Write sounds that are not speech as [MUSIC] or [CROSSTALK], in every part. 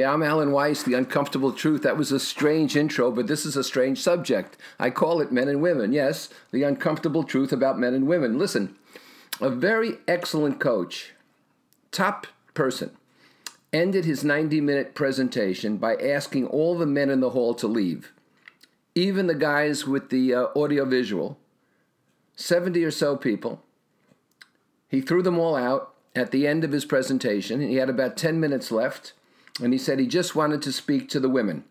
Yeah, I'm Alan Weiss, The Uncomfortable Truth. That was a strange intro, but this is a strange subject. I call it Men and Women. Yes, the uncomfortable truth about men and women. Listen, a very excellent coach, top person, ended his 90 minute presentation by asking all the men in the hall to leave, even the guys with the uh, audiovisual, 70 or so people. He threw them all out at the end of his presentation. He had about 10 minutes left and he said he just wanted to speak to the women.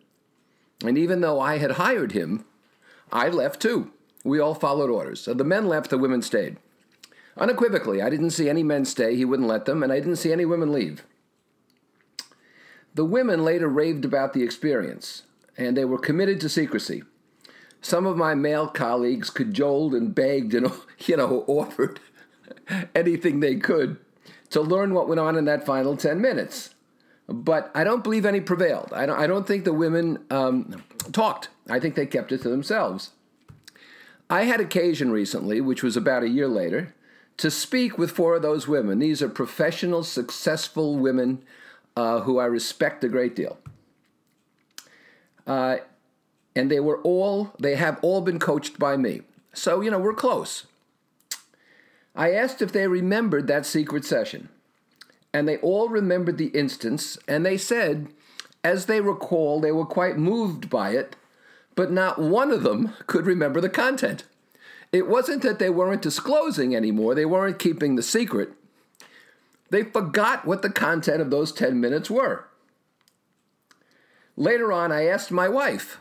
And even though I had hired him, I left too. We all followed orders. So the men left, the women stayed. Unequivocally, I didn't see any men stay, he wouldn't let them, and I didn't see any women leave. The women later raved about the experience, and they were committed to secrecy. Some of my male colleagues cajoled and begged and, [LAUGHS] you know, offered [LAUGHS] anything they could to learn what went on in that final 10 minutes. But I don't believe any prevailed. I don't, I don't think the women um, talked. I think they kept it to themselves. I had occasion recently, which was about a year later, to speak with four of those women. These are professional, successful women uh, who I respect a great deal. Uh, and they were all, they have all been coached by me. So, you know, we're close. I asked if they remembered that secret session and they all remembered the instance, and they said, as they recall, they were quite moved by it, but not one of them could remember the content. It wasn't that they weren't disclosing anymore, they weren't keeping the secret. They forgot what the content of those 10 minutes were. Later on, I asked my wife,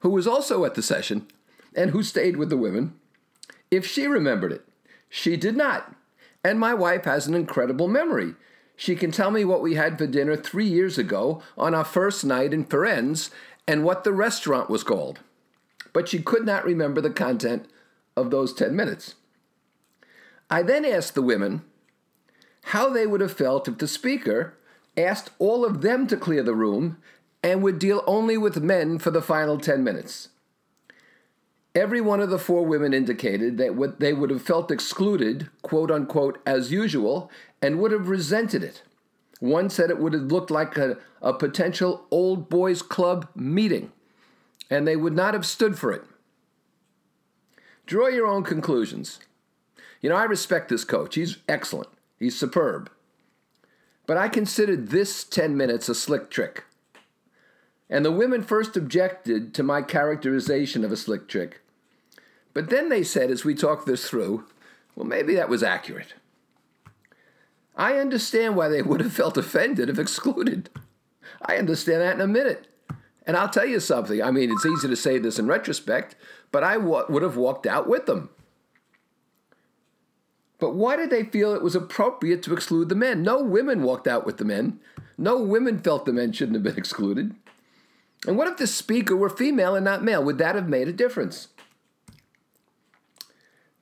who was also at the session and who stayed with the women, if she remembered it. She did not. And my wife has an incredible memory. She can tell me what we had for dinner three years ago on our first night in Firenze and what the restaurant was called. But she could not remember the content of those 10 minutes. I then asked the women how they would have felt if the speaker asked all of them to clear the room and would deal only with men for the final 10 minutes. Every one of the four women indicated that what they would have felt excluded, quote unquote, as usual, and would have resented it. One said it would have looked like a, a potential old boys club meeting, and they would not have stood for it. Draw your own conclusions. You know, I respect this coach. He's excellent, he's superb. But I considered this 10 minutes a slick trick. And the women first objected to my characterization of a slick trick. But then they said, as we talked this through, well, maybe that was accurate. I understand why they would have felt offended if excluded. I understand that in a minute. And I'll tell you something. I mean, it's easy to say this in retrospect, but I w- would have walked out with them. But why did they feel it was appropriate to exclude the men? No women walked out with the men. No women felt the men shouldn't have been [LAUGHS] excluded. And what if the speaker were female and not male? Would that have made a difference?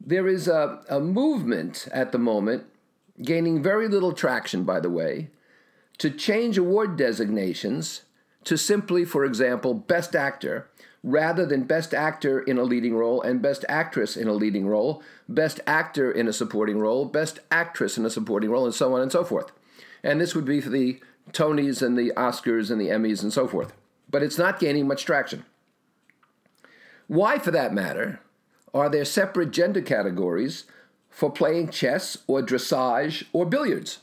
There is a, a movement at the moment gaining very little traction, by the way, to change award designations to simply, for example, Best Actor, rather than Best Actor in a leading role and Best Actress in a leading role, Best Actor in a supporting role, Best Actress in a supporting role, and so on and so forth. And this would be for the Tonys and the Oscars and the Emmys and so forth. But it's not gaining much traction. Why, for that matter, are there separate gender categories for playing chess or dressage or billiards.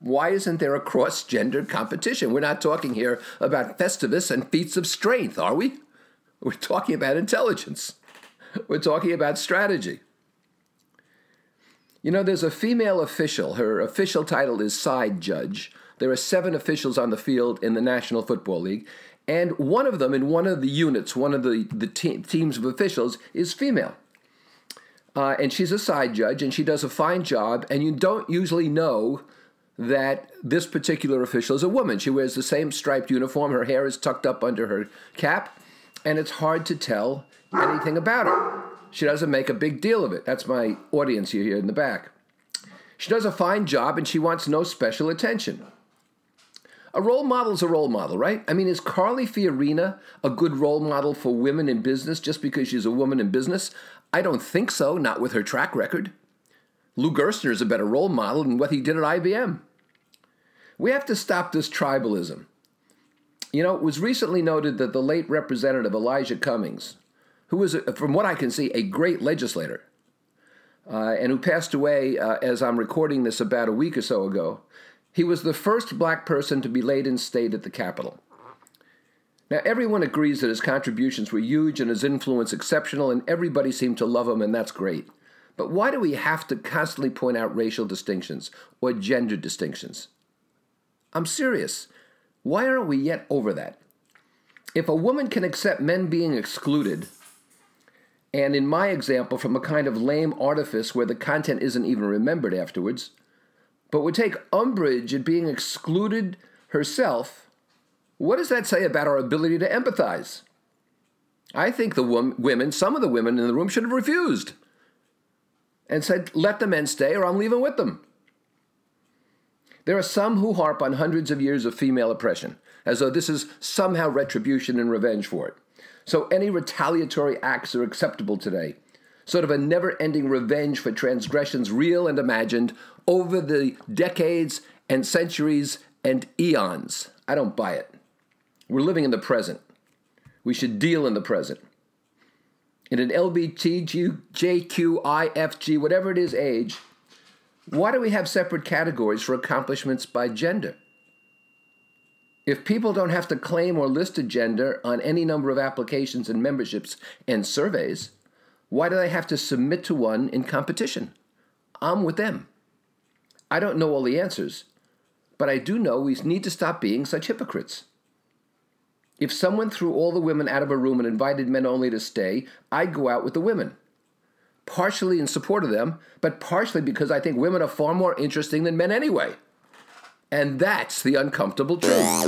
Why isn't there a cross gendered competition? We're not talking here about Festivus and feats of strength, are we? We're talking about intelligence. We're talking about strategy. You know, there's a female official. Her official title is side judge. There are seven officials on the field in the National Football League, and one of them in one of the units, one of the, the te- teams of officials, is female. Uh, and she's a side judge, and she does a fine job. And you don't usually know that this particular official is a woman. She wears the same striped uniform. Her hair is tucked up under her cap, and it's hard to tell anything about her. She doesn't make a big deal of it. That's my audience here in the back. She does a fine job, and she wants no special attention. A role model is a role model, right? I mean, is Carly Fiorina a good role model for women in business just because she's a woman in business? I don't think so, not with her track record. Lou Gerstner is a better role model than what he did at IBM. We have to stop this tribalism. You know, it was recently noted that the late Representative Elijah Cummings, who was, from what I can see, a great legislator, uh, and who passed away uh, as I'm recording this about a week or so ago, he was the first black person to be laid in state at the Capitol. Now, everyone agrees that his contributions were huge and his influence exceptional, and everybody seemed to love him, and that's great. But why do we have to constantly point out racial distinctions or gender distinctions? I'm serious. Why aren't we yet over that? If a woman can accept men being excluded, and in my example, from a kind of lame artifice where the content isn't even remembered afterwards, but would take umbrage at being excluded herself, what does that say about our ability to empathize? I think the women, some of the women in the room should have refused and said, let the men stay or I'm leaving with them. There are some who harp on hundreds of years of female oppression, as though this is somehow retribution and revenge for it. So any retaliatory acts are acceptable today. Sort of a never ending revenge for transgressions, real and imagined, over the decades and centuries and eons. I don't buy it. We're living in the present. We should deal in the present in an LBTJQIFG, whatever it is, age, why do we have separate categories for accomplishments by gender? If people don't have to claim or list a gender on any number of applications and memberships and surveys, why do they have to submit to one in competition? I'm with them. I don't know all the answers, but I do know we need to stop being such hypocrites. If someone threw all the women out of a room and invited men only to stay, I'd go out with the women. Partially in support of them, but partially because I think women are far more interesting than men anyway. And that's the uncomfortable truth.